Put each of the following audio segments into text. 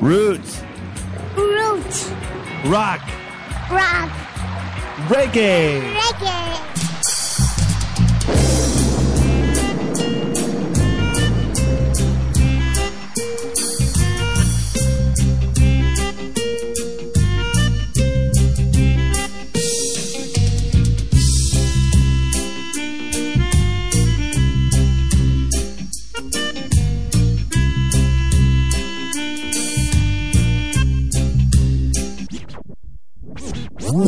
Roots, Roots. rock, Rock. reggae. Reggae.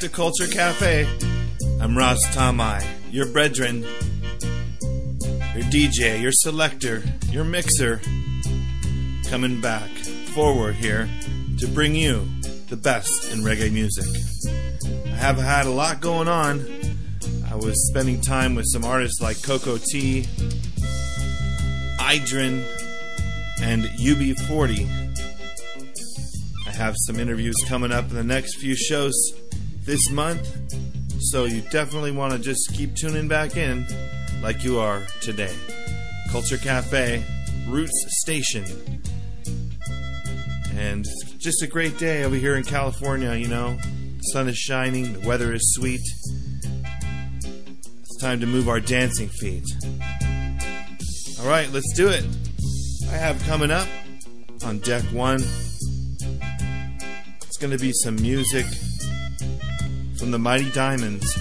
to Culture Cafe. I'm Ras Tom-I, your brethren, your DJ, your selector, your mixer, coming back forward here to bring you the best in reggae music. I have had a lot going on. I was spending time with some artists like Cocoa Tea, Idrin, and UB40. I have some interviews coming up in the next few shows this month, so you definitely want to just keep tuning back in like you are today. Culture Cafe, Roots Station. And just a great day over here in California, you know. The sun is shining, the weather is sweet. It's time to move our dancing feet. All right, let's do it. I have coming up on deck one it's going to be some music from the Mighty Diamonds.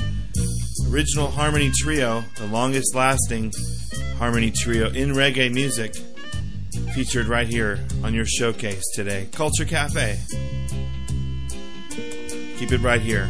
Original harmony trio, the longest lasting harmony trio in reggae music, featured right here on your showcase today. Culture Cafe. Keep it right here.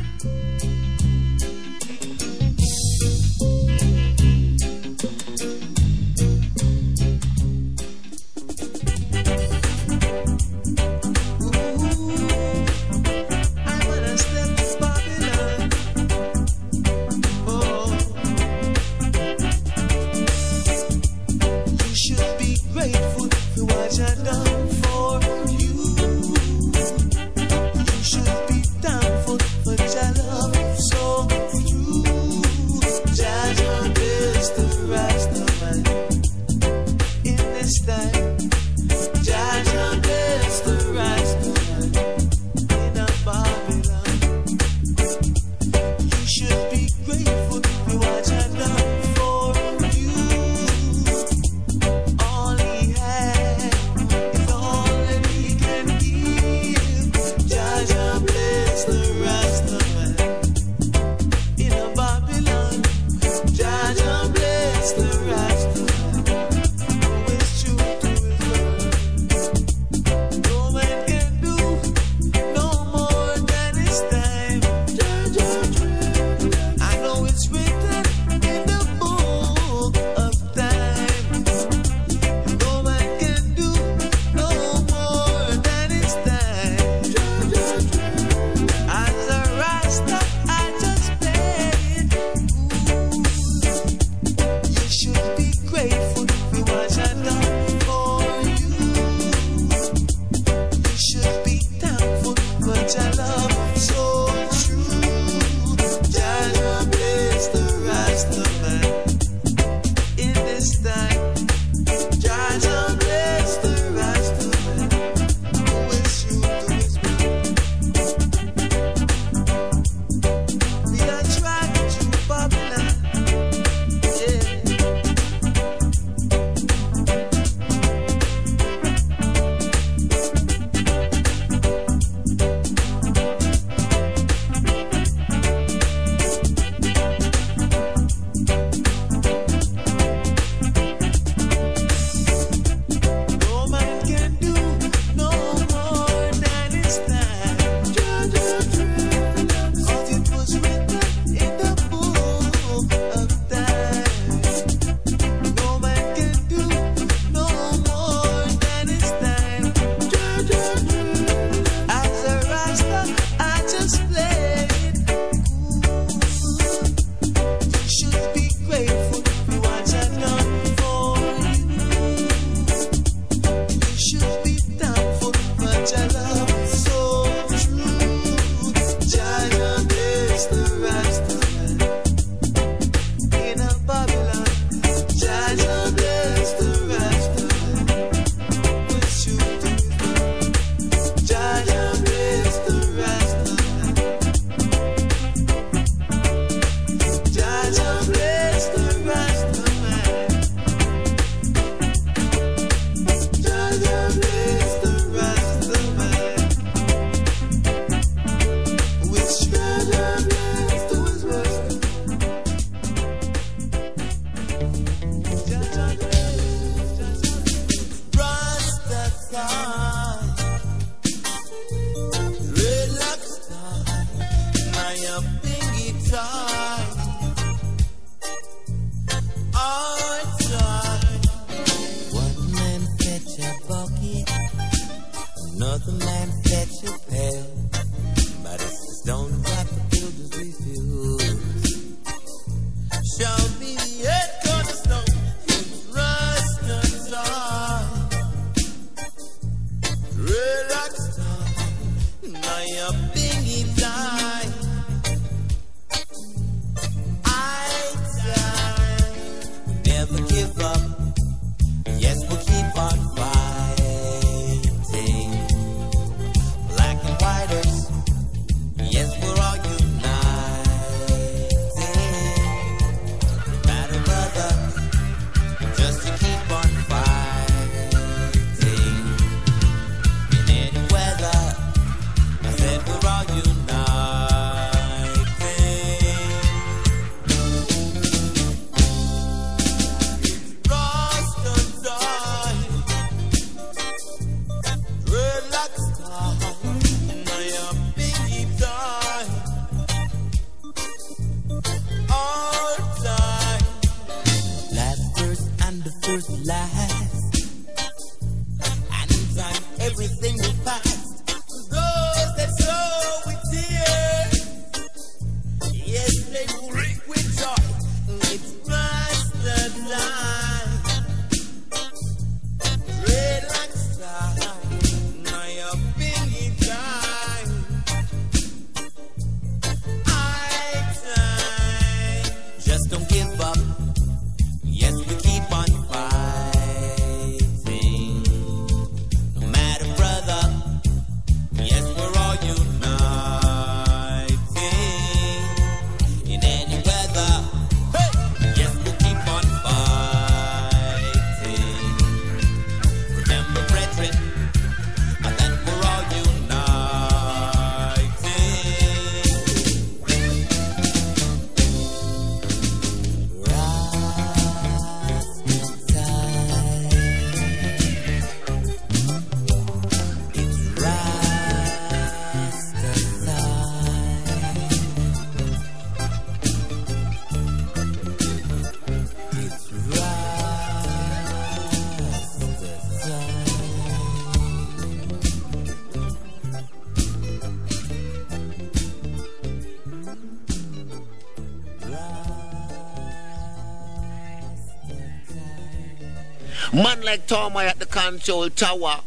Man like Tom at the control tower.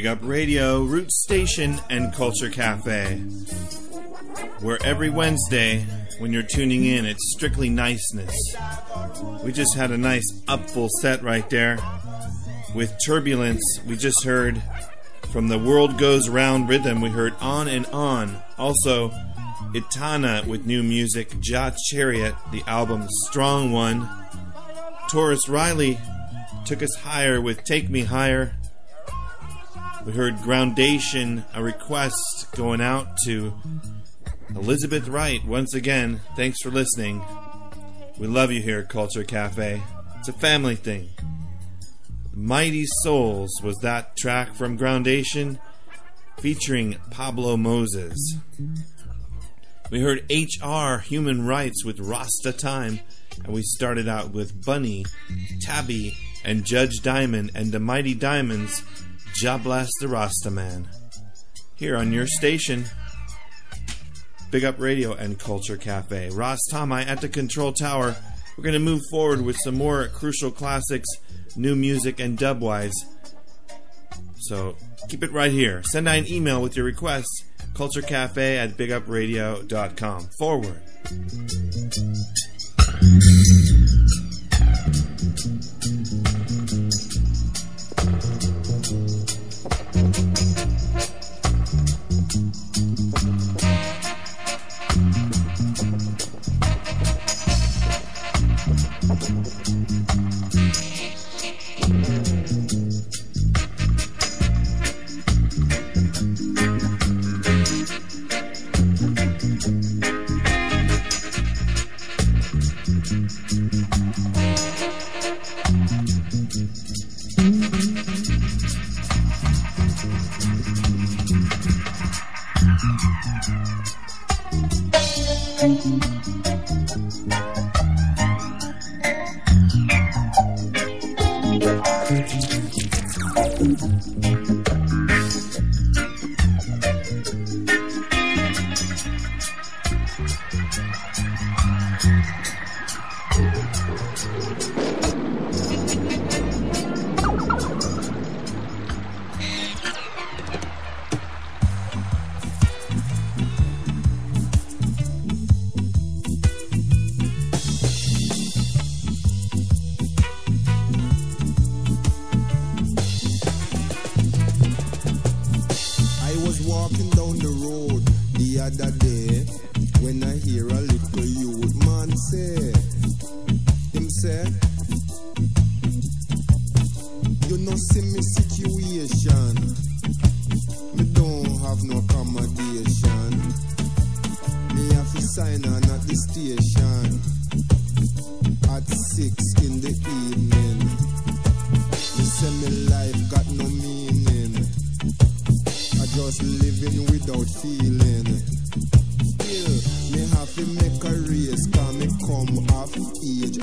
Big Up Radio, Root Station, and Culture Cafe. Where every Wednesday, when you're tuning in, it's strictly niceness. We just had a nice upful set right there. With Turbulence, we just heard from the World Goes Round rhythm, we heard On and On. Also, Etana with new music, Ja Chariot, the album Strong One. Tarrus Riley took us higher with Take Me Higher. We heard Groundation, a request going out to Elizabeth Wright. Once again, thanks for listening. We love you here at Culture Cafe. It's a family thing. Mighty Souls was that track from Groundation featuring Pablo Moses. We heard HR Human Rights with Rasta Time, and we started out with Bunny, Tabby, and Judge Diamond and the Mighty Diamonds, Jah Bless the Rasta Man. Here on your station, Big Up Radio and Culture Cafe. Ras Tom-I at the control tower. We're going to move forward with some more crucial classics, new music, and dubwise. So keep it right here. Send out an email with your requests. CultureCafe at bigupradio.com. Forward. Walking down the road the other day when I hear a little youth man say, him say, you know see me situation, me don't have no accommodation, me have to sign on at the station at six in the evening. Me say me life got no meaning. Just living without feeling. Still, me have to make a race, cause me come off age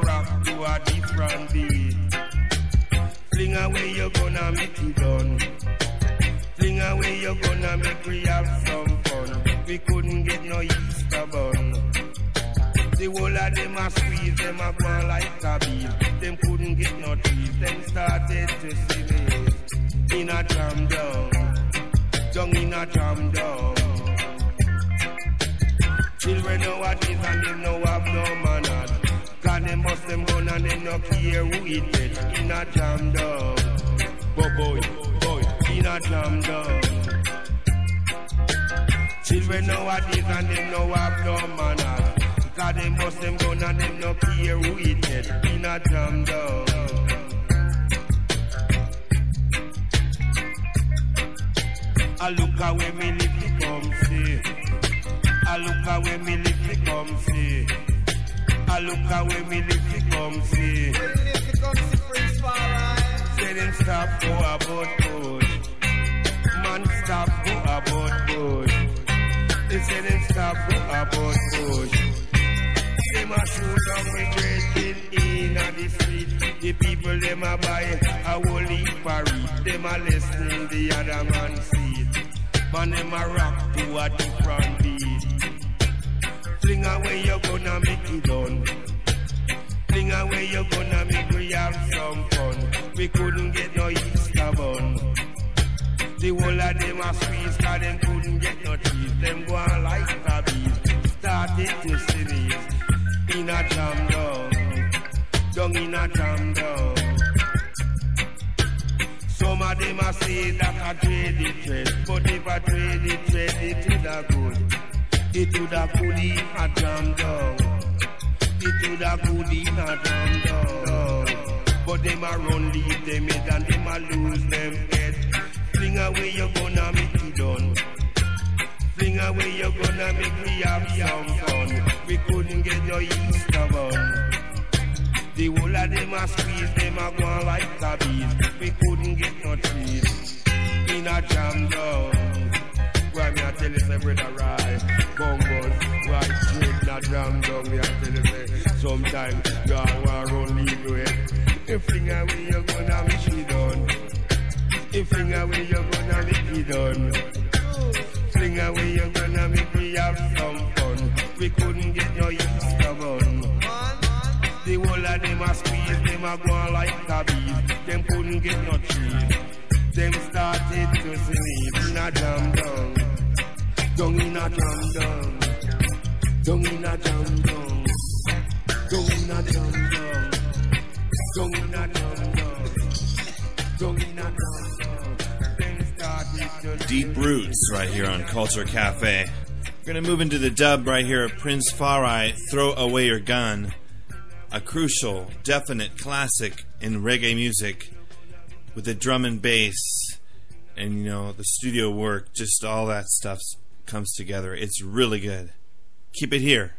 rock to a different beat. Fling away you gonna make it done. Fling away you gonna make we have some fun. We couldn't get no Easter bun. The whole of them a squeeze, them a go like a beat. Them couldn't get no trees, them started to see me in a jam down, down in a jam down. Children nowadays and them no have no manners. Cause them bust them gun and them no care who it get in a jam down. But boy, boy, in a jam down. Children nowadays and them no have no manners. Cause them bust them gun and them no care who it get in a jam down. I look at where me live to come see. I look how when me live to come see. I look how when me live to come see. Say them stop go about push. Man stop go about push. They say them stop go about push. Them a shoot down with great in a the street. The people them a buy a whole heap of read. Them a listen the other man see. Man them a rock to a different beat. Fling away you gonna make it done. Fling away you gonna make we have some fun. We couldn't get no Easter bun. The whole of them a squeeze cause them couldn't get no teeth. Them go on like a beat. Started to sneeze in a jam down. Down in a jam down. Some of them a say that a trade it trade, but if I trade it trade, it would a good. It would a good in a jam down. It would a good in a jam down. But them a run leave them head and them a lose them head. Fling away you gonna make it done. Fling away you gonna make me have some fun. We couldn't get no Easter bun. The whole of them a squeeze, them a go on like a bees. We couldn't get no trees in a jam down. Why me a tell you say brother right, bongos, right straight a jam down. Me a tell you say sometimes God want run leave way. If fling away you gonna make it done. If fling away you gonna make it done. Fling away you gonna make me have some fun. We couldn't get no Easter bun. The whole of them a squeeze, them a go on like a bees. Them couldn't get no trees. Them started to sleep in a jam down. In a jam down. Down in a jam down. Down in a jam down. Down in a jam down. Down in a jam Deep Roots right here on Culture Cafe. We're going to move into the dub right here of Prince Far I, Throw Away Your Gun. A crucial, definite classic in reggae music with the drum and bass and, you know, the studio work, just all that stuff comes together. It's really good. Keep it here.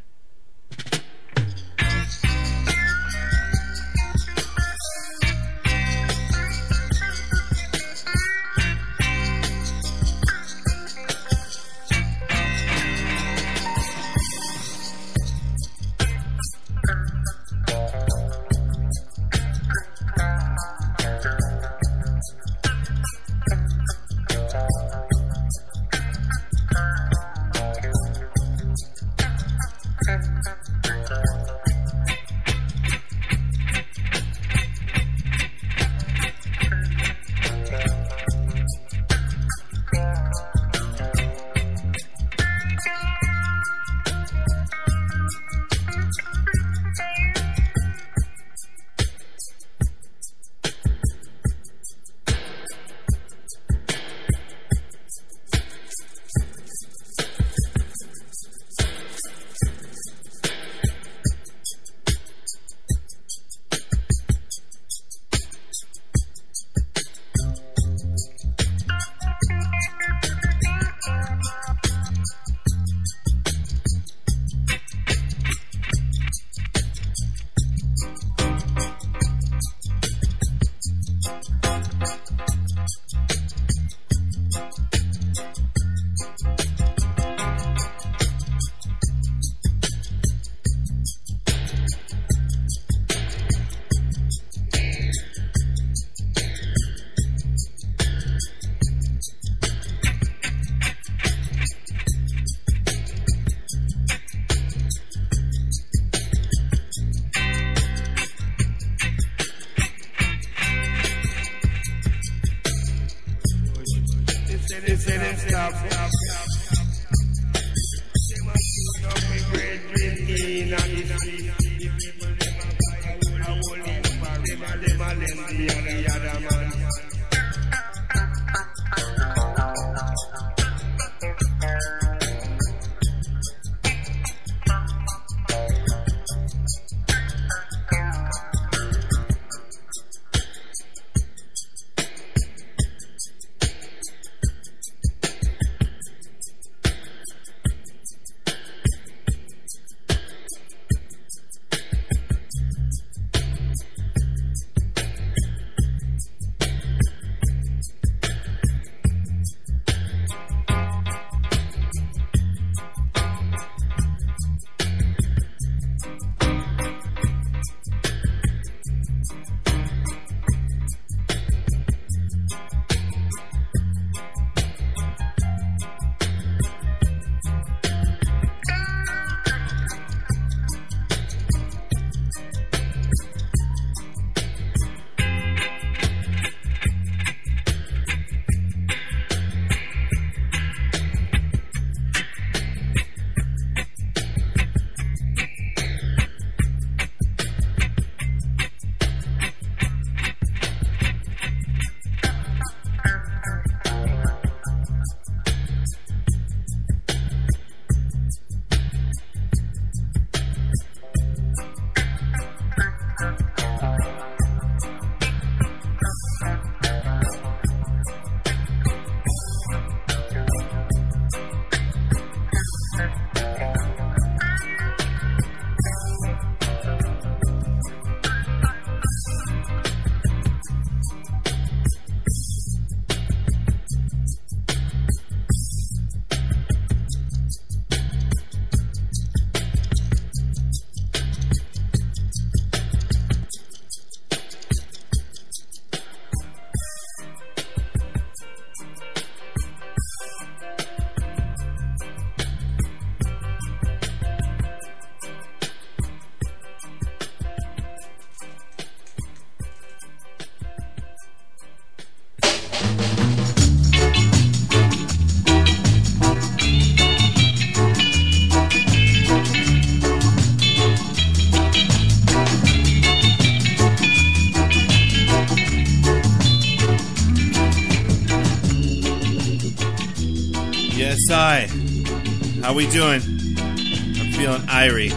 We doing? I'm feeling irie.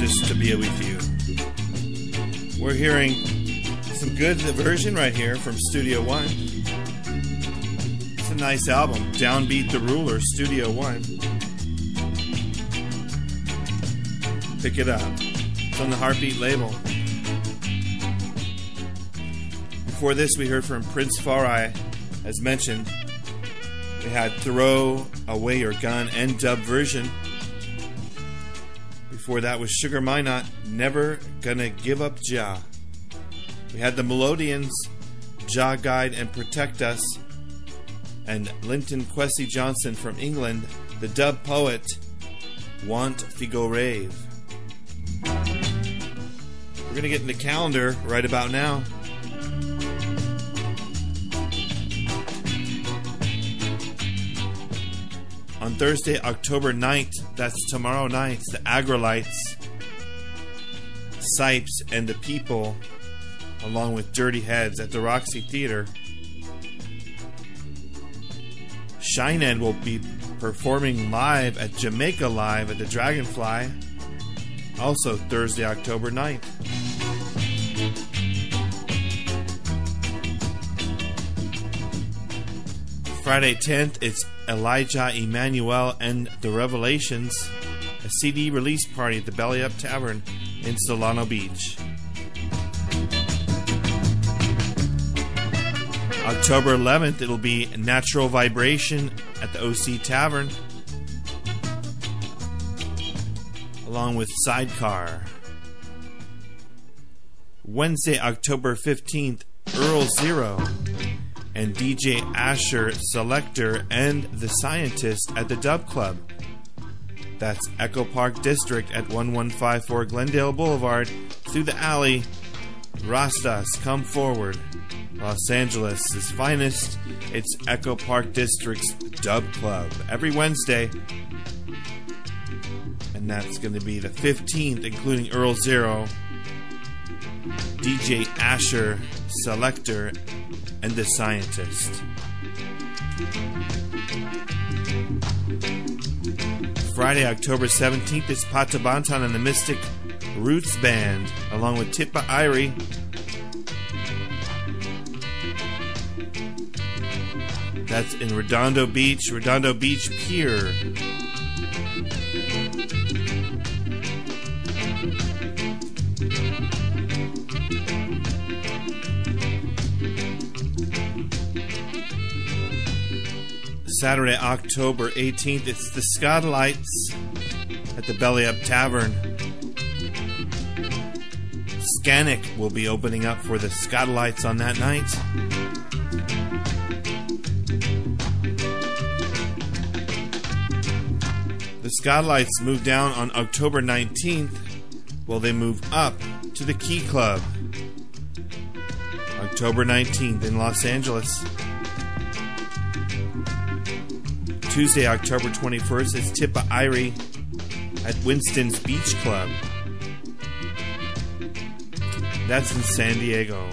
Just to be with you. We're hearing some good version right here from Studio One. It's a nice album. Downbeat the Ruler, Studio One. Pick it up. It's on the Heartbeat label. Before this, we heard from Prince Far I, as mentioned. Had Throw Away Your Gun and dub version. Before that was Sugar Minott, Never Gonna Give Up Ja. We had the Melodians, Ja Guide and Protect Us, and Linton Kwesi Johnson from England, the dub poet, Want Fi Goh Rave. We're gonna get in the calendar right about now. On Thursday, October 9th, that's tomorrow night, the Aggrolites, Sipes, and the People, along with Dirty Heads at the Roxy Theater. Shinehead will be performing live at Jamaica Live at the Dragonfly, also Thursday, October 9th. Friday 10th, it's Elijah Emmanuel and the Revelations, a CD release party at the Belly Up Tavern in Solana Beach. October 11th, it'll be Natural Vibration at the OC Tavern, along with Sidecar. Wednesday, October 15th, Earl Zero and DJ Asher Selector and The Scientist at the Dub Club. That's Echo Park District at 1154 Glendale Boulevard through the alley. Rastas, come forward. Los Angeles' is finest, it's Echo Park District's Dub Club every Wednesday. And that's going to be the 15th, including Earl Zero, DJ Asher Selector, and the Scientist. Friday, October 17th is Pato Banton and the Mystic Roots Band, along with Tippa Irie. That's in Redondo Beach, Redondo Beach Pier. Saturday, October 18th, it's the Skatalites at the Belly Up Tavern. Scanic will be opening up for the Skatalites on that night. The Skatalites move down on October 19th, while they move up to the Key Club. October 19th in Los Angeles. Tuesday, October 21st, is Tippa Irie at Winston's Beach Club. That's in San Diego.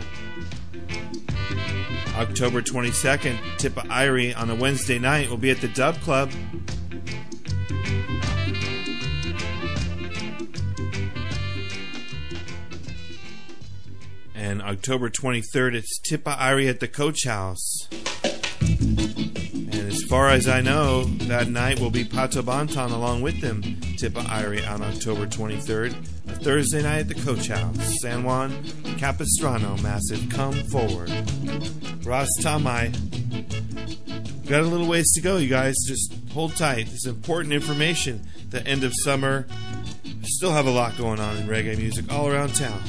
October 22nd, Tippa Irie on a Wednesday night will be at the Dub Club. And October 23rd, it's Tippa Irie at the Coach House. Far as I know, that night will be Pato Banton along with them, Tippa Irie on October 23rd, a Thursday night at the Coach House. San Juan Capistrano, massive, come forward. Ras Tom-I. Got a little ways to go, you guys. Just hold tight. It's important information. The end of summer. Still have a lot going on in reggae music all around town.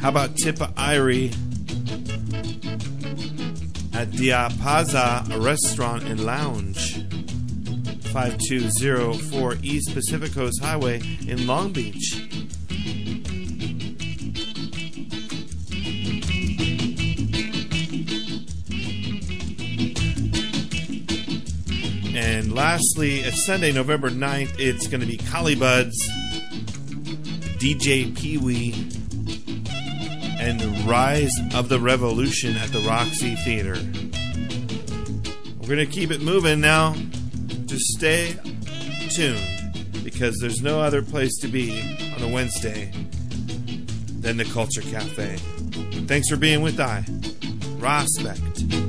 How about Tippa Irie at Diapaza Restaurant and Lounge, 5204 East Pacific Coast Highway in Long Beach? And lastly, it's Sunday, November 9th. It's going to be Collie Buddz, DJ Pee Wee, and the rise of the revolution at the Roxy Theater. We're going to keep it moving now. Just stay tuned because there's no other place to be on a Wednesday than the Culture Cafe. Thanks for being with I. Prospect.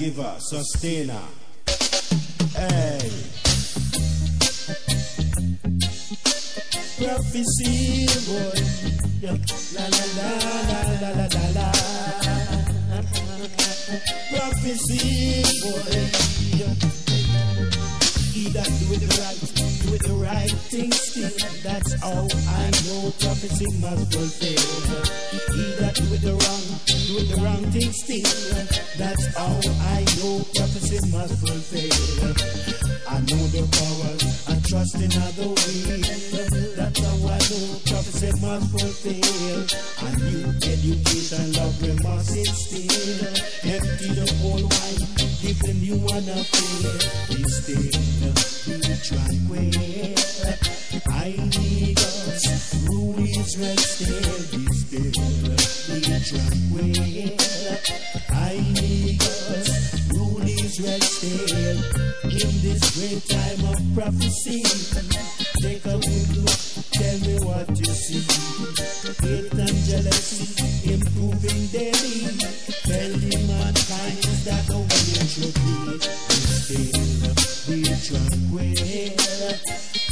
giver, sustainer. Hey. Prophecy, boy.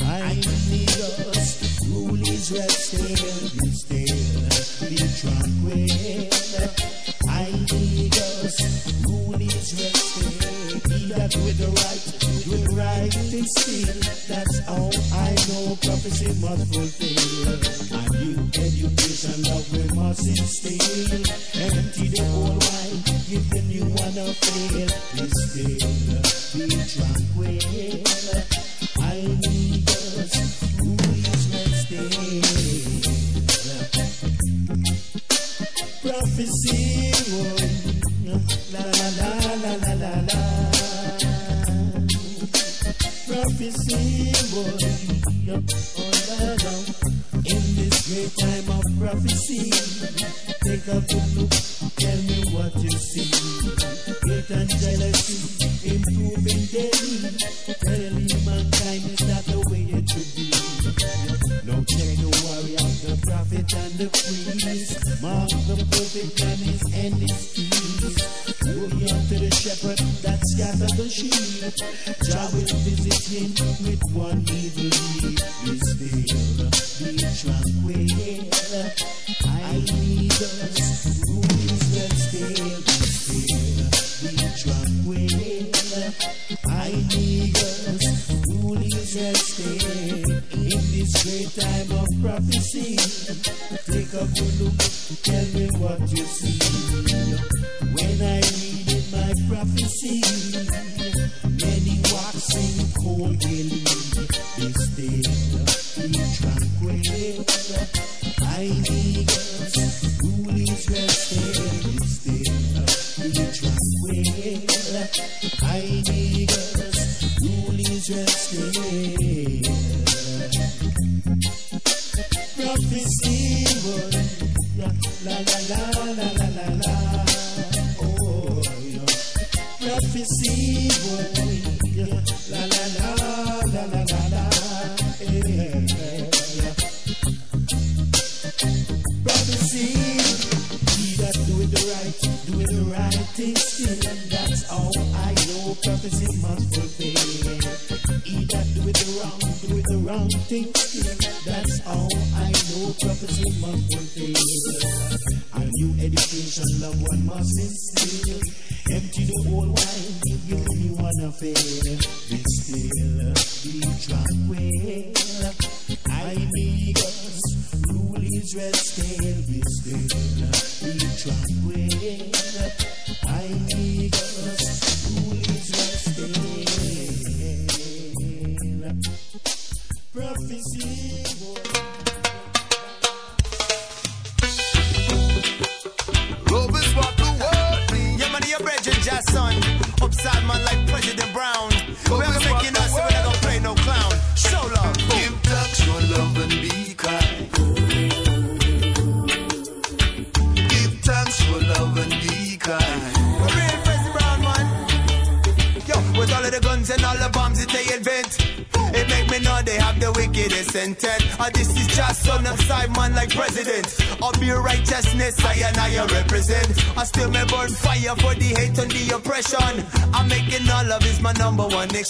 I need us, rule Israel still. Be still, be tranquil. I need us, rule. Be with the right, the right thing still. That's all I know. Prophecy must fulfill. A new education, love we must instill. Empty the old wine, give the new one a feel. Be still, be tranquil. I need us, rule Israel. Prophecy, oh, la la la la la. Mark the perfect and his end is peace. Glory unto the shepherd that scattered the sheep. Jah will visit him with one evil deed. Be still, be tranquil. I need us, rule Israel still. Be still, be tranquil. I need us, rule Israel still. In this great time of prophecy, take a good look, tell me what you see. Prophecy, many waxing cold daily. That's all I know. Prophecy must fulfill. A new education, love one must instill. Empty the old wine, give new one a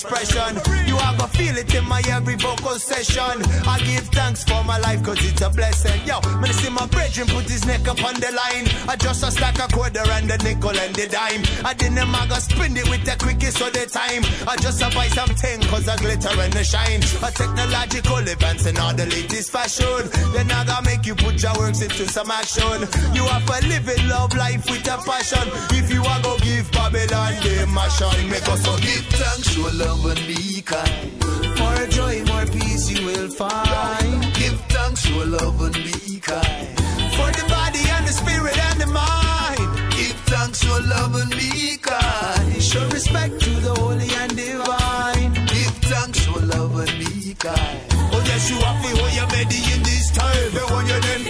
expression. You have a feel it my every vocal session. I give thanks for my life cause it's a blessing. Yo, man, I see my brethren put his neck up on the line. I just a stack a quarter and the nickel and the dime. I didn't maga spin it with the quickest of the time. I just a buy something cause I glitter and the shine. A technological advance and all the latest fashion. Then I gotta make you put your works into some action. You have live it, love life with a passion. If you are go give Babylon the mashon, make us so give thanks, show love and be kind. More joy, more peace you will find. Give thanks, show love and be kind. For the body and the spirit and the mind. Give thanks, show love and be kind. Show respect to the holy and divine. Give thanks, show love and be kind. Oh yes, you have to hold your body in this time. They want your name.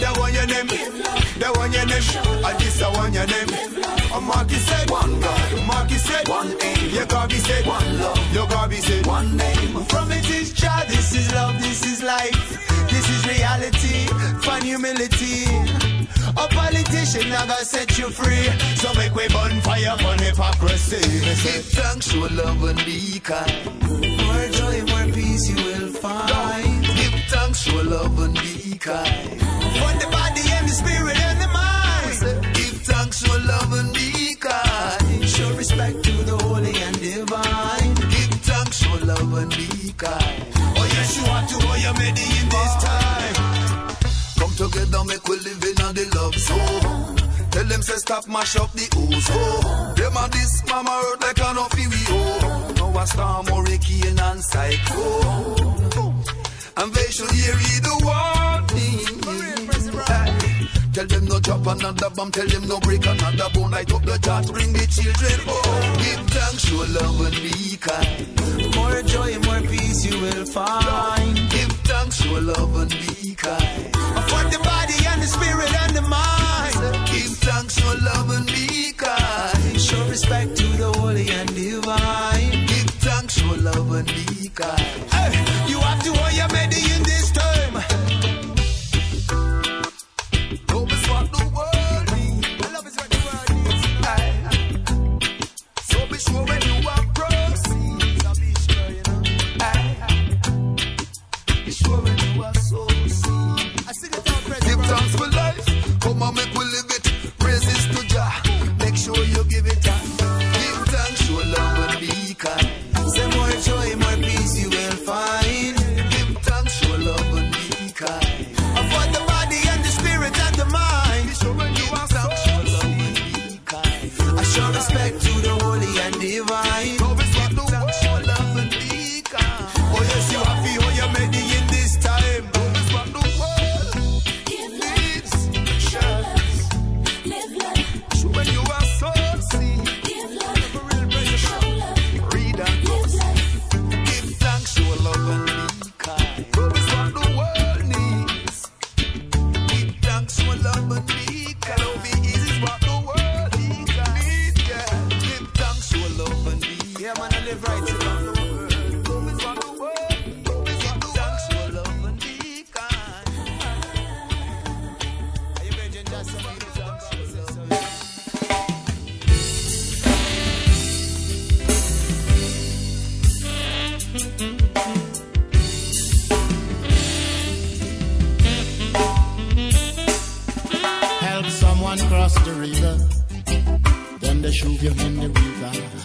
They want your name. They want your name. I this I want your name. Oh, Marky said one God. Marky said one aim. Your God be said one love. Your God be said one name. From it is child. This is love. This is life. This is reality. Fun humility. A politician gonna set you free. So make way burn fire on hypocrisy. Give thanks, show love and be kind. More joy, more peace you will find. Give thanks, show love and be kind. For the body and the spirit love and be kind. Show respect to the holy and divine. Give thanks, show love and be kind. Oh yes, you have to hold your medi in this time. Come together, make we live in the love zone. Tell them say stop mash up the ozone. Them and this mama hurt like an off we oh. Now a storm, hurricane and cyclone. And they should hear the warning. Tell them no drop another bomb, tell them no break another bone. Light up the chart, bring the children home. Give thanks, show love and be kind. More joy, more peace you will find. Give thanks, show love and be kind. For the body and the spirit and the mind. Give thanks, show love and be kind. Show respect to the holy and divine. Give thanks, show love and be kind. Hey, you have to hold your medi life. Come you in the river.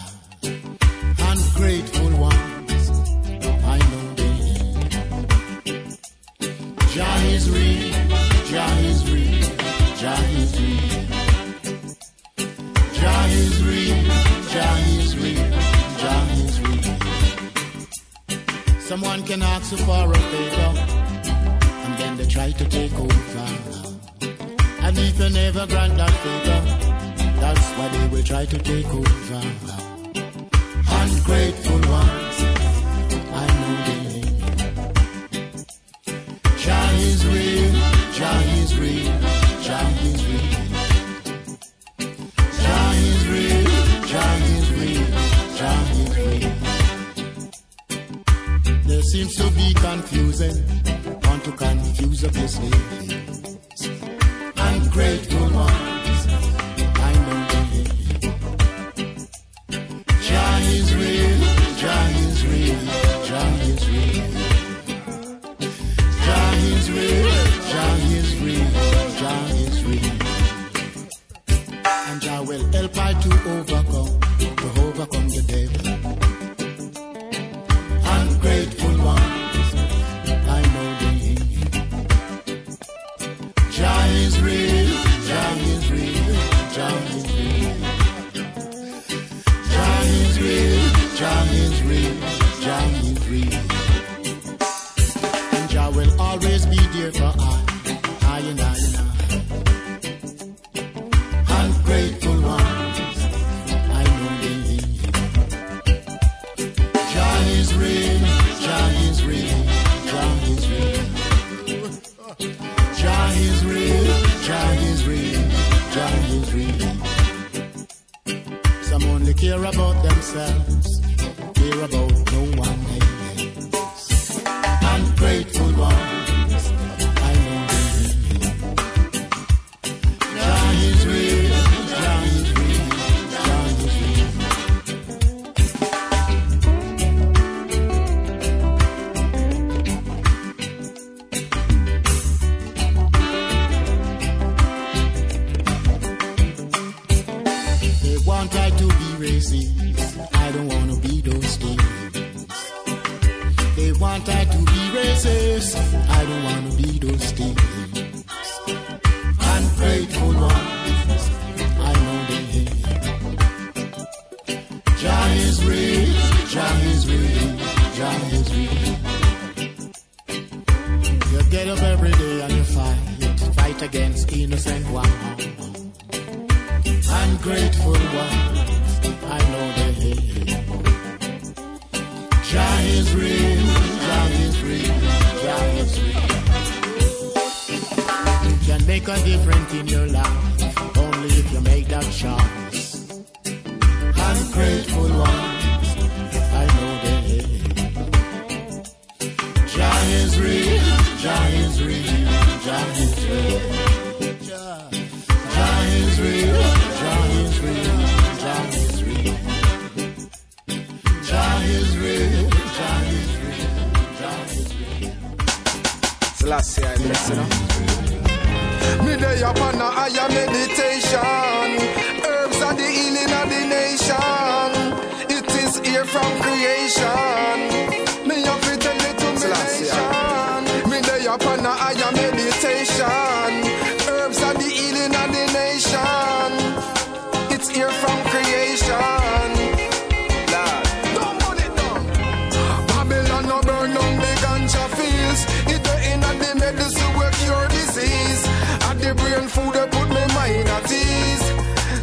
Selassie, I know. Me day upon a higher meditation. Herbs are the healing of the nation. It is here from creation. Food that put me mind at ease.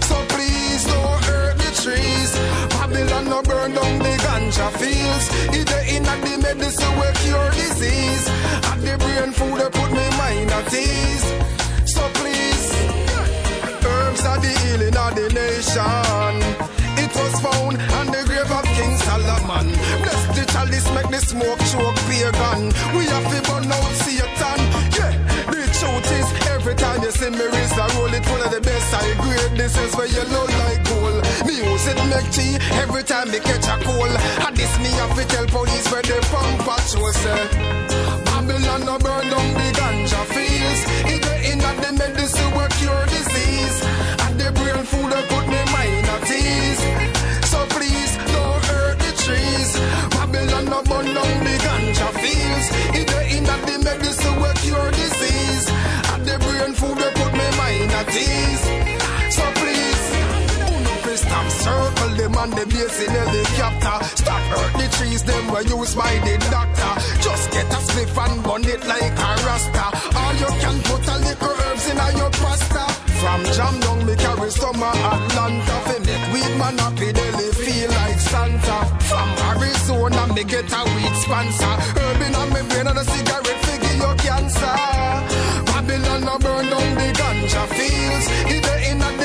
So please don't hurt the trees. Babylon no burn down the ganja fields. It the in and the medicine will cure disease. And the brain food that put me mind at ease. So please, herbs are the healing of the nation. It was found on the grave of King Solomon. Bless chalice, make the smoke choke pagan. We have to burn out Satan. Yeah, the truth is, every time you see me raise a roll, it one of the best I grade. This is where you look like gold. Music make tea every time me catch a cold. And this me have to tell police where they pump patrol say. Eh? Babylon no burn down the ganja fields. It the in the medicine will cure disease. And the brain food that put the medicine will cure disease. And the brain food that put me mind at ease. So please. Uno fi Stop circle them on the base in helicopter. Stop hurt the trees, them were used by the doctor. Just get a spliff and burn it like a rasta. Or you can put a little herbs in your pasta. From Jam down, me carry of Atlanta. Fi make weed man happy, daily feel like Santa. From Arizona, me get a weed sponsor. Herb in on me brain and a cigarette fi give you cancer. Babylon no burn down the ganja fields. It the in the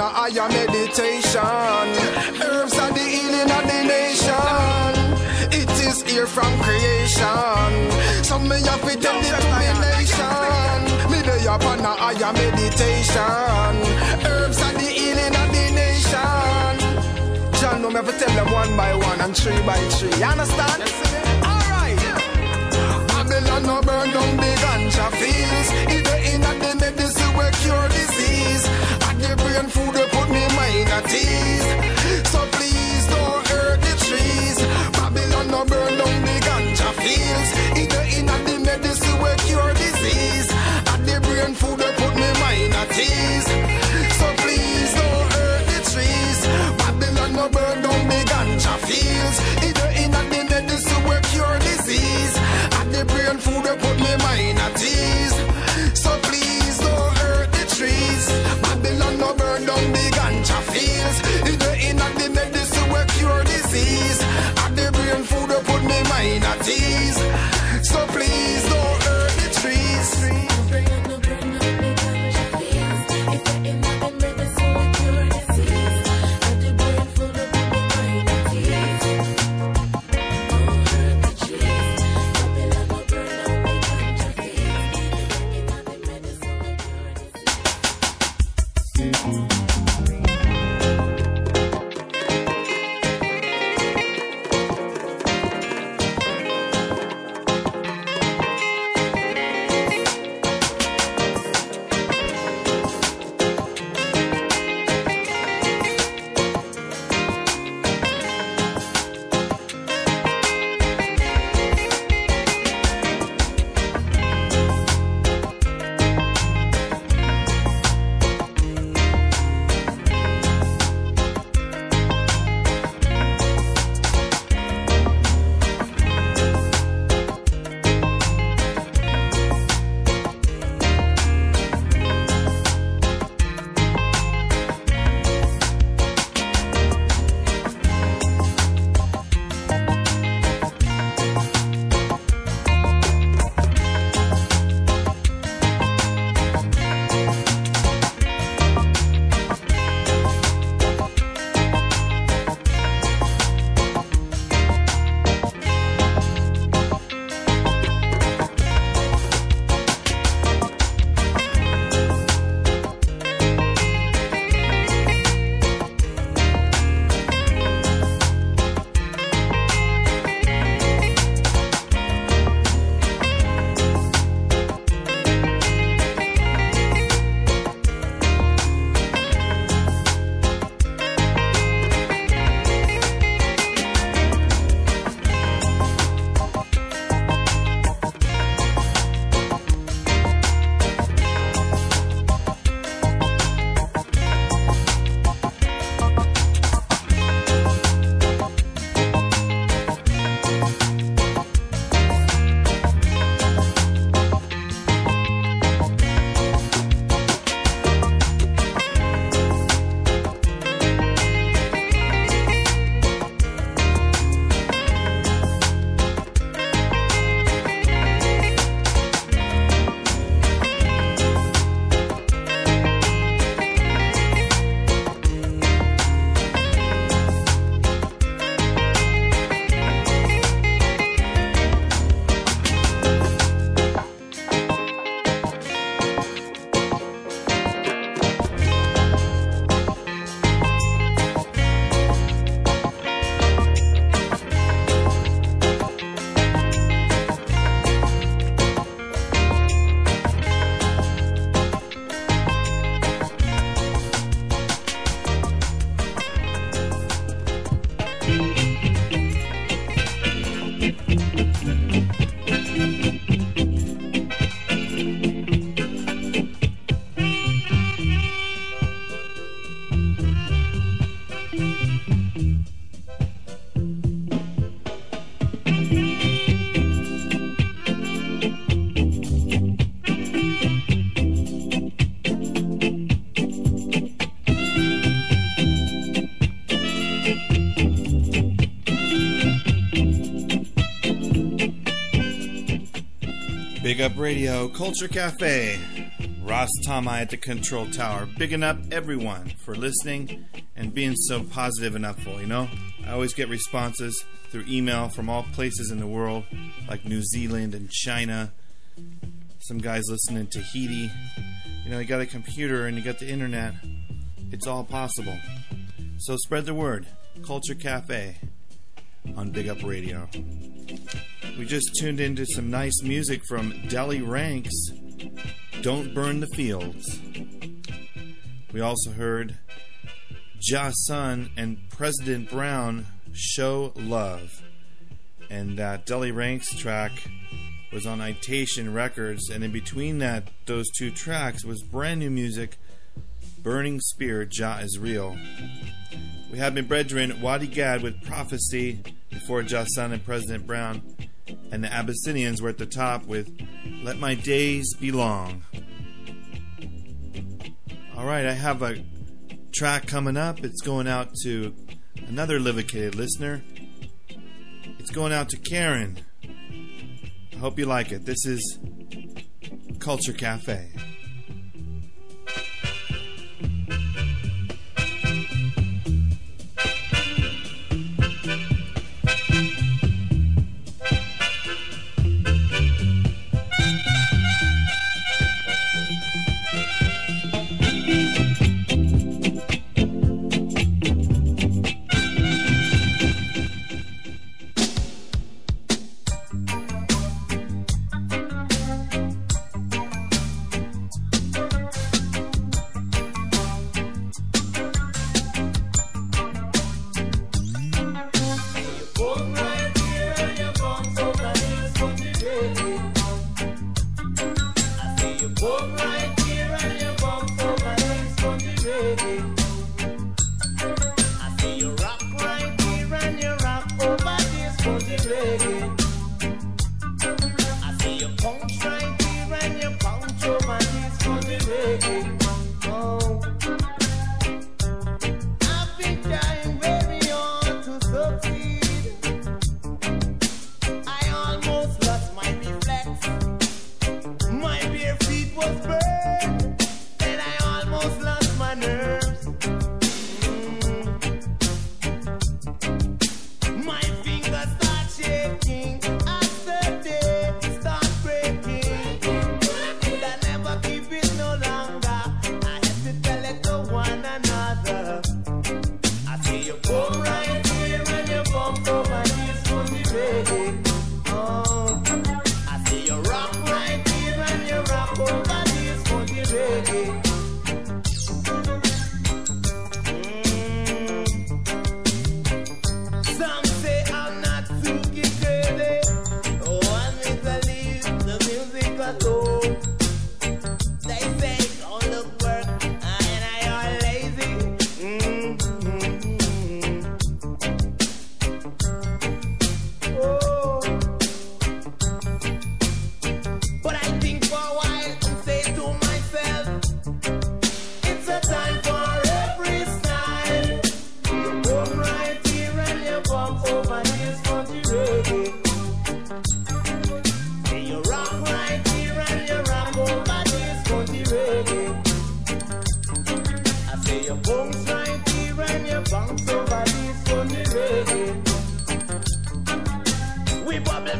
a higher meditation. Herbs are the healing of the nation. It is here from creation. Some me have it tell it to the nation. Me day upon a higher meditation. Herbs are the healing of the nation. John, no, me ever tell them one by one and three by three. You understand? Yes, All right. Babylon no burn down the ganja fields. kind of tease. So please don't hurt the trees. Babylon no burn down the ganja fields. Either in a the medicine will cure disease. At the brain food they put me mind at ease. So please don't hurt the trees. Babylon no burn down the ganja fields. Either in a the medicine will cure disease. At the brain food they put Big Up Radio, Culture Cafe, Ras Tom-I at the control tower. Bigging up everyone for listening and being so positive and upful, you know? I always get responses through email from all places in the world, like New Zealand and China. Some guys listen in Tahiti. You know, you got a computer and you got the internet. It's all possible. So spread the word. Culture Cafe on Big Up Radio. We just tuned into some nice music from Delly Ranx. Don't Burn the Fields. We also heard Jah Sun and President Brown Show Love. And that Delly Ranx track was on Itation Records, and in between that, those two tracks was brand new music, Burning Spear, Jah is Real. We have been brethren Wadi Gad with Prophecy before Jah Sun and President Brown, and the Abyssinians were at the top with Let My Days Be Long. Alright, I have a track coming up. It's going out to another Livicated listener. It's going out to Karen. I hope you like it. This is Culture Cafe. Yeah.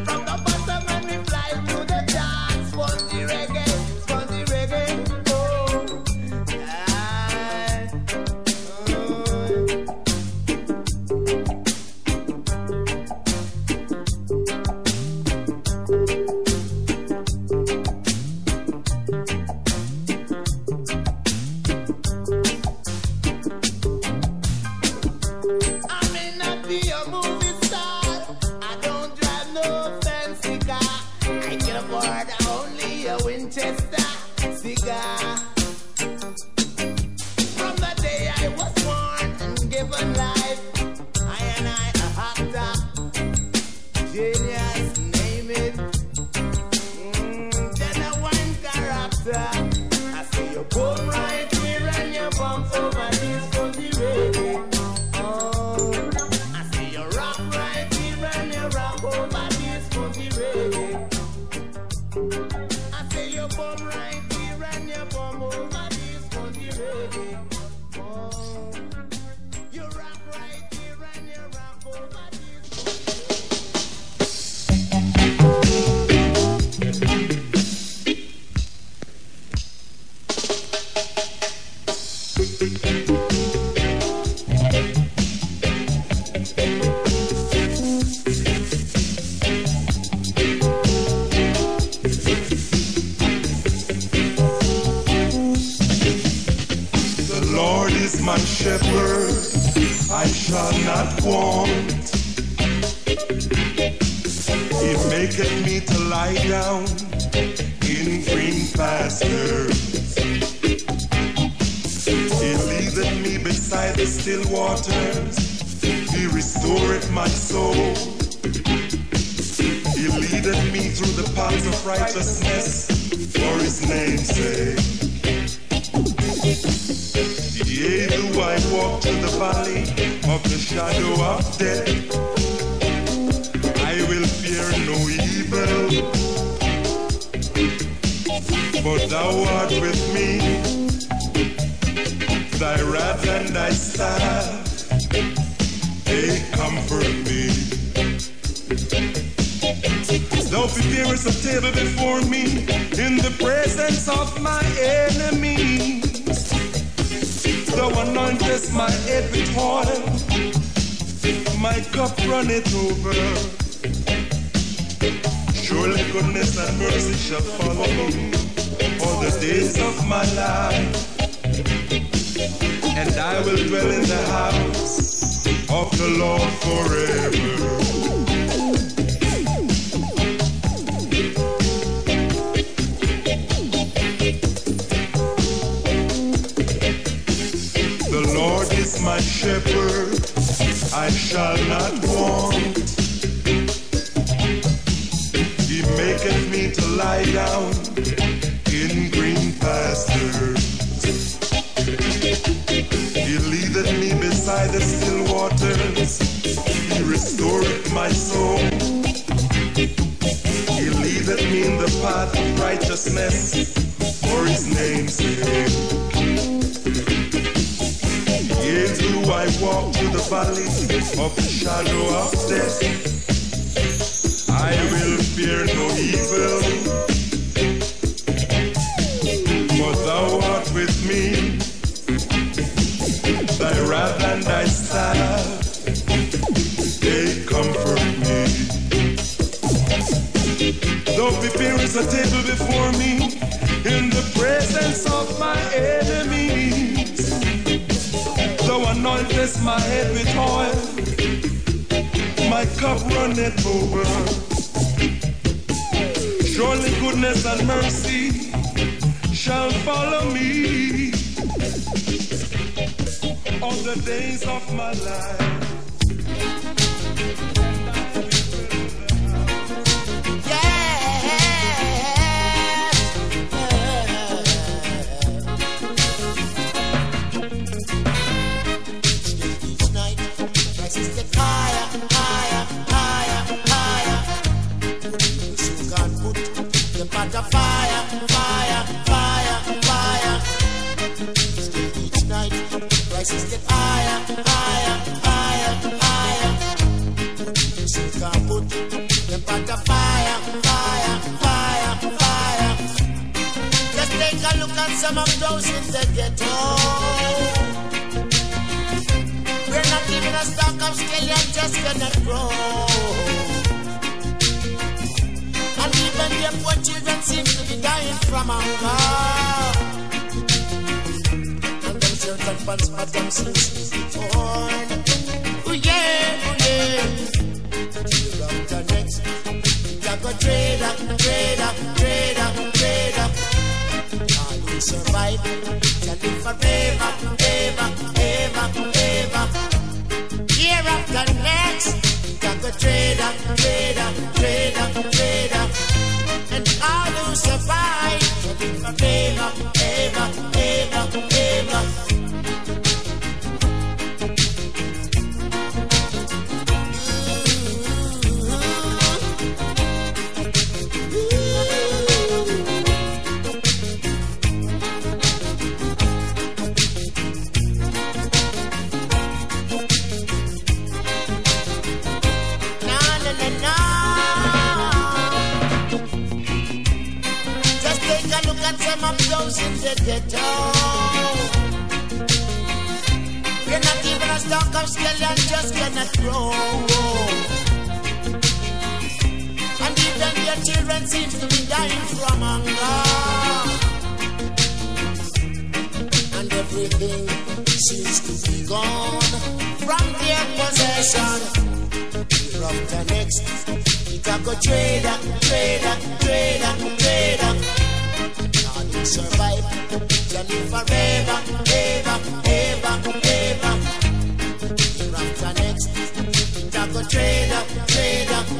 a table before me in the presence of my enemies. Thou anointest my head with oil, my cup runneth over. Surely goodness and mercy shall follow me all the days of my life. the ghetto. We're not even a stock of skillet, just gonna grow. And even the poor children seem to be dying from hunger. And them children pants, but them seems to be torn. Ooh yeah, ooh yeah. You the next, you go trade up, trade up will survive, live forever, ever, ever, ever. After next, got trader, trader, trader, trader. And survive, forever, ever, ever, ever. And just cannot grow. And even your children seems to be dying from hunger. And everything seems to be gone from their possession. Year after next, it a go trader, trader, trader, trader. Now to survive, live forever, ever, ever, ever. It up, go trader,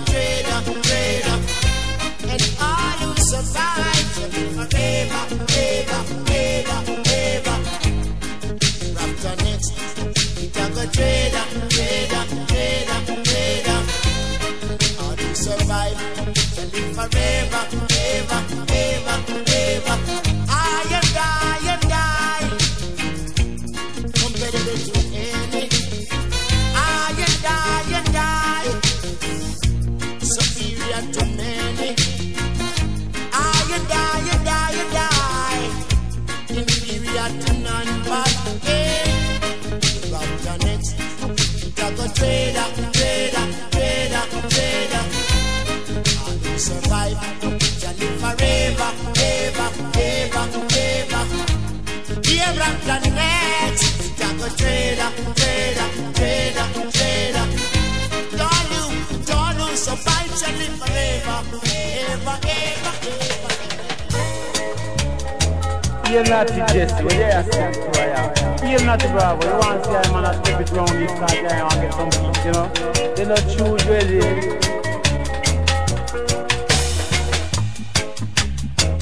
You're not the Jesse, well, yeah, I see I am. You're not the Bravo, you want to see a man that step it round this car, yeah, and get some peace, you know? They not choose really.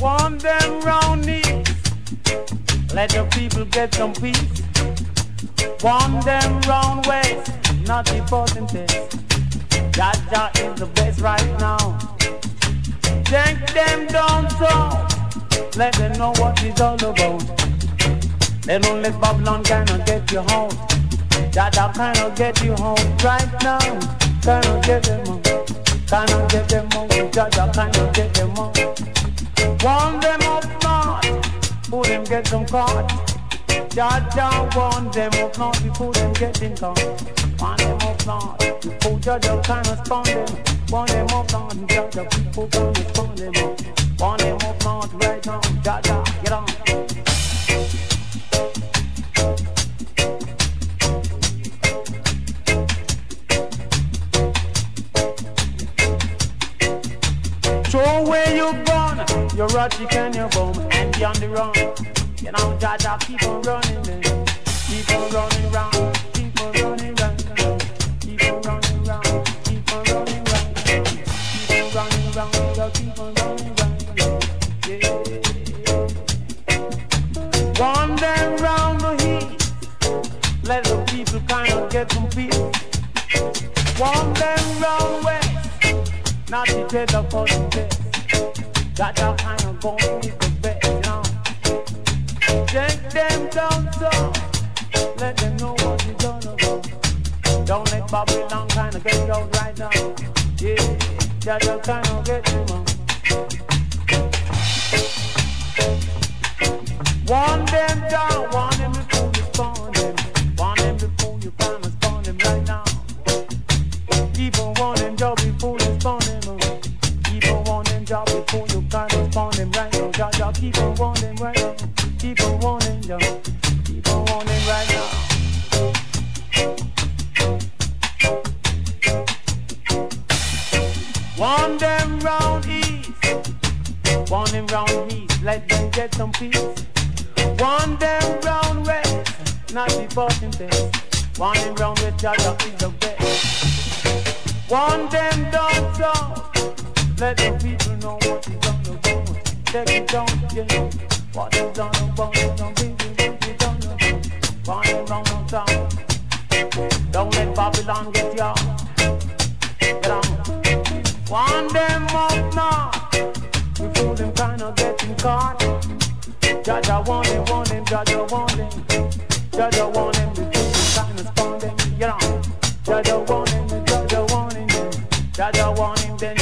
Want them round let the people get some peace. Want them round waist, not the percentage. Jaja is the best right now. Take them down so. Let them know what it's all about. They don't Babylon kinda get you home. Dada kinda get you home right now. Kinda get them home. Kinda get them home. Dada kinda get them home. Want them up north. Put them get some caught. Dada want them up north. Before them getting caught. Want them up north. Before Dada kinda spawn them. Want them up north. Dada people kinda spawn them up. Want them up north right now. Dada, get on. Throw away your gun, your rotty and your bum, and on the run. You know, Jaja, keep on running. Keep on running round, keep on running round, keep on running round, keep on running round, keep on running round, keep on running round, Babylon kind of get out right now. Yeah, that just kind of get on. Them down, round east. Want them round east. Let them get some peace. Want them round west. Not the bottom. Want them round west. Jaja is the best. Them down south. Let the people know what is on the board. Take it down, you know. What is on the what is on the board. Want them round the town. Don't let Babylon get ya. Get on. Them up north. Before them kind of getting caught. Jaja want them, want them, Jaja want them. Jaja want them before them kind of spawn them. Get on. Jaja them. Him, Jaja want him. Jaja him, want him. Then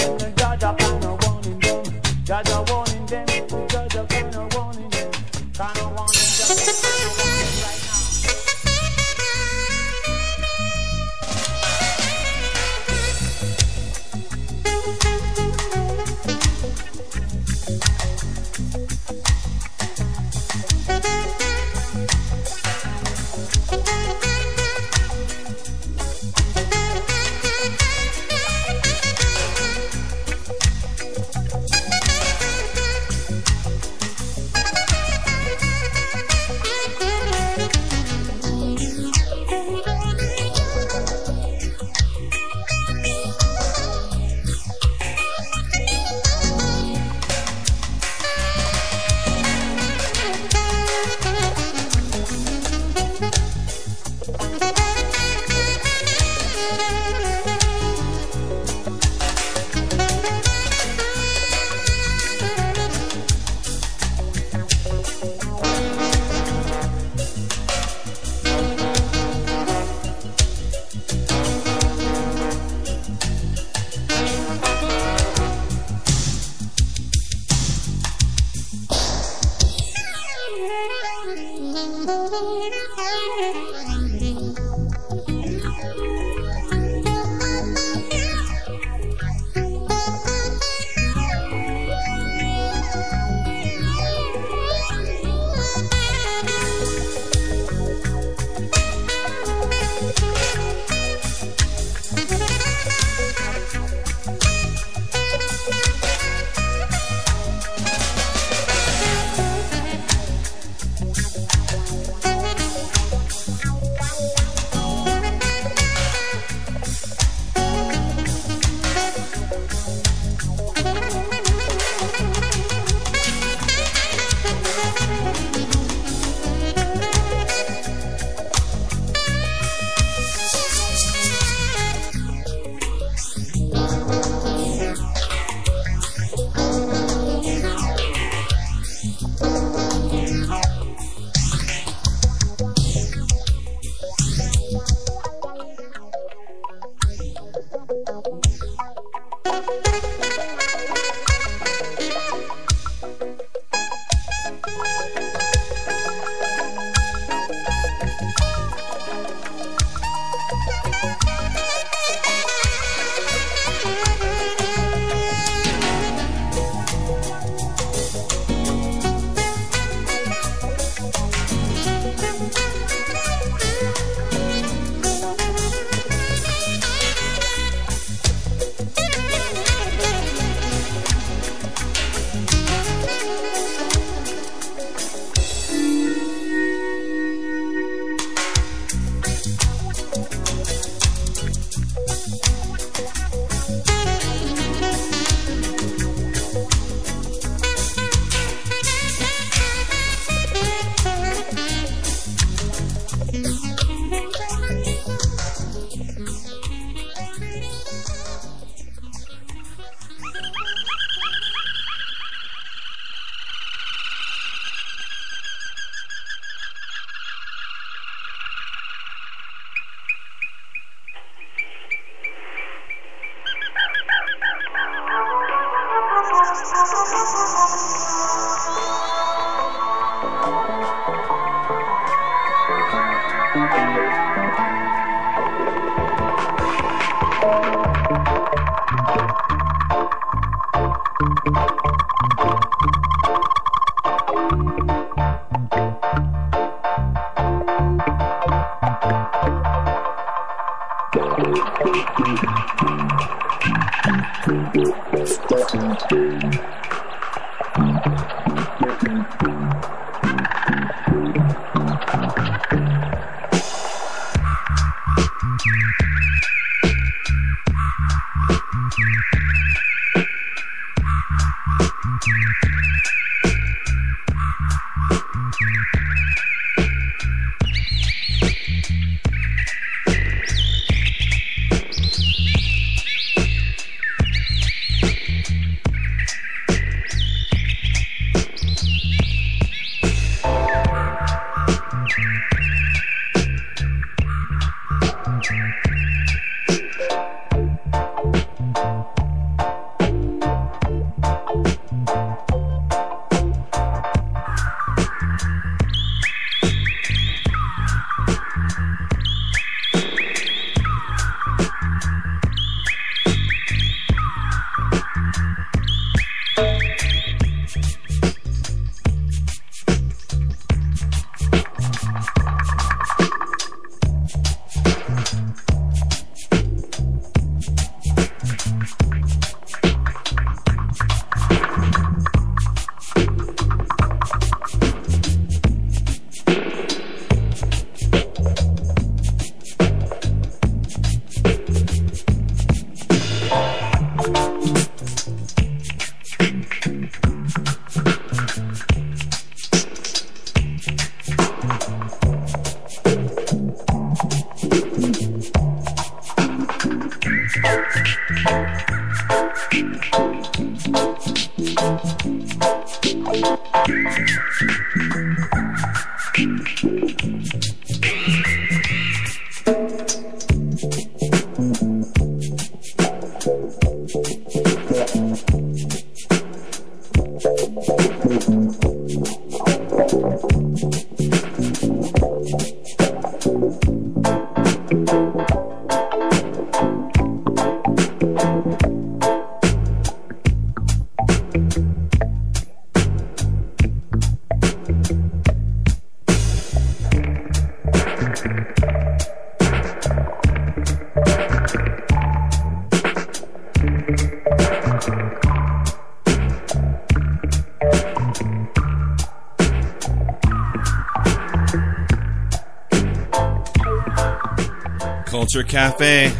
Cafe.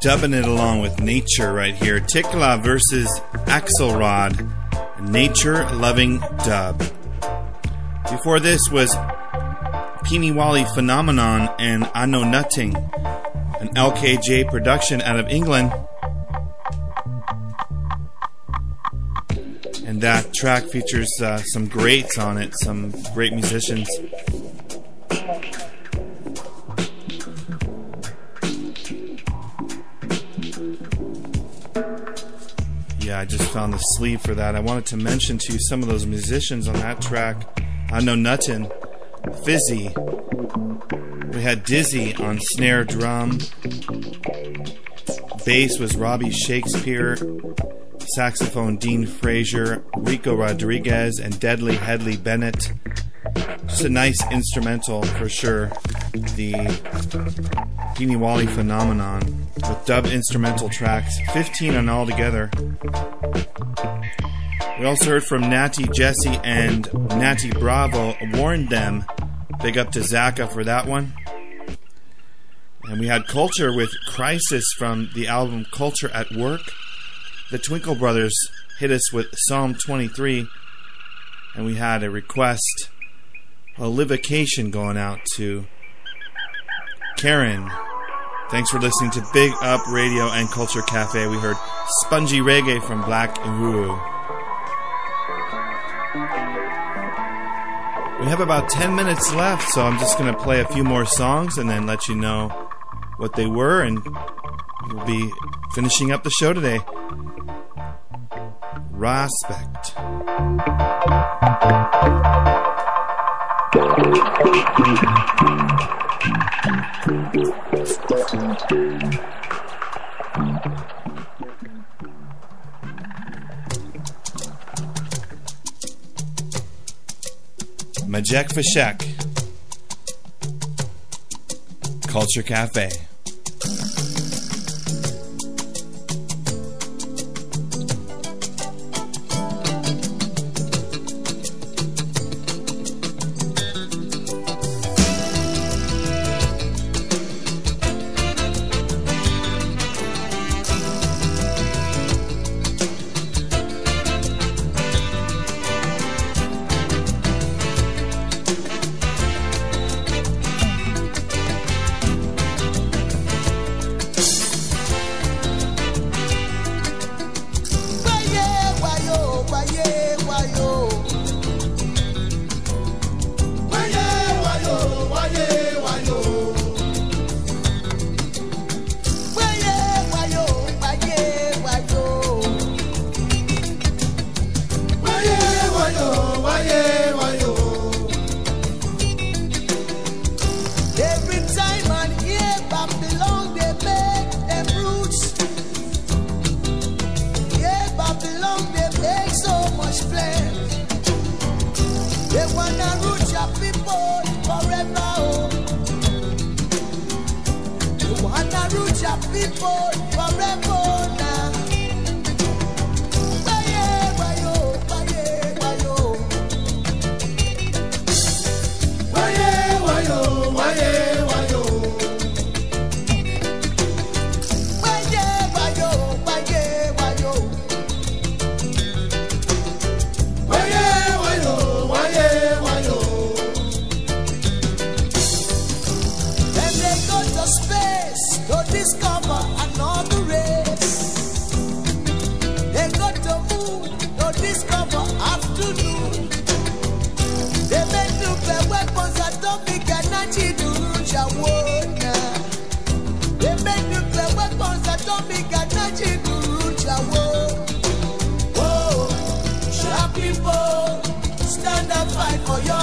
Dubbing it along with nature right here. Tikla versus Axelrod. Nature loving dub. Before this was Peeni Waali Phenomenon and I Know Nothing, an LKJ production out of England. And that track features uh, some greats on it, some great musicians. Found the sleeve for that. I wanted to mention to you some of those musicians on that track. I know Nuttin, Fizzy. We had Dizzy on snare drum. Bass was Robbie Shakespeare. Saxophone Dean Fraser, Rico Rodriguez, and Deadly Headley Bennett. Just a nice instrumental for sure. The Peeni Waali phenomenon with dub instrumental tracks, 15 on all together. We also heard from Natty Jesse and Natty Bravo, warned them. Big up to Zaka for that one. And we had Culture with Crisis from the album Culture at Work. The Twinkle Brothers hit us with Psalm 23. And we had a request, a livocation going out to Karen. Thanks for listening to Big Up Radio and Culture Cafe. We heard Sponji Reggae from Black Uhuru. We have about 10 minutes left, so I'm just going to play a few more songs and then let you know what they were, and we'll be finishing up the show today. Respect. Majek Fashek, Culture Cafe. people, stand up, fight for your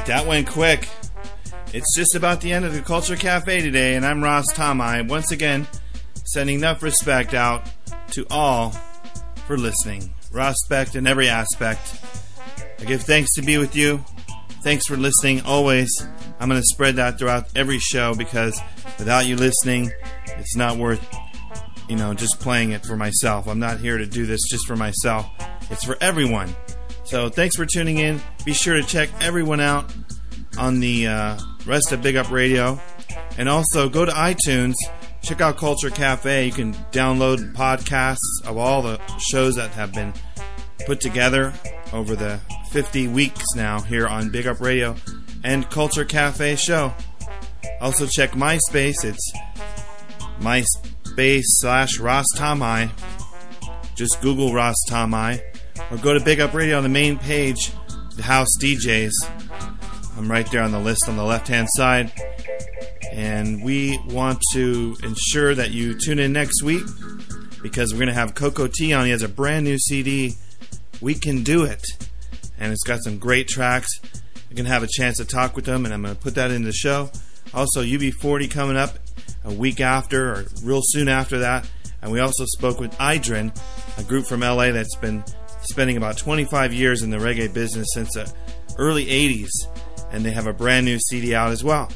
right, that went quick. It's just about the end of the Culture Cafe today, and I'm Ras Tom-I, once again sending enough respect out to all for listening. Respect in every aspect. I give thanks to be with you. Thanks for listening always. I'm going to spread that throughout every show because without you listening, it's not worth, you know, just playing it for myself. I'm not here to do this just for myself. It's for everyone. So thanks for tuning in. Be sure to check everyone out on the uh, rest of Big Up Radio. And also go to iTunes, check out Culture Cafe. You can download podcasts of all the shows that have been put together over the 50 weeks now here on Big Up Radio and Culture Cafe show. Also check MySpace. It's MySpace slash Ras Tom-I. Just Google Ras Tom-I. Or go to Big Up Radio on the main page, house DJs. I'm right there on the list on the left hand side. And we want to ensure that you tune in next week because we're going to have Cocoa Tea on. He has a brand new CD, We Can Do It. And it's got some great tracks. You're going to have a chance to talk with them, and I'm going to put that in the show. Also, UB40 coming up a week after, or real soon after that. And we also spoke with Idrin, a group from LA that's been spending about 25 years in the reggae business since the early 80s. And they have a brand new CD out as well.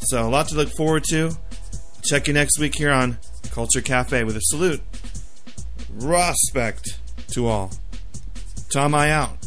So, a lot to look forward to. Check you next week here on Culture Cafe with a salute. Respect to all. Tom I out.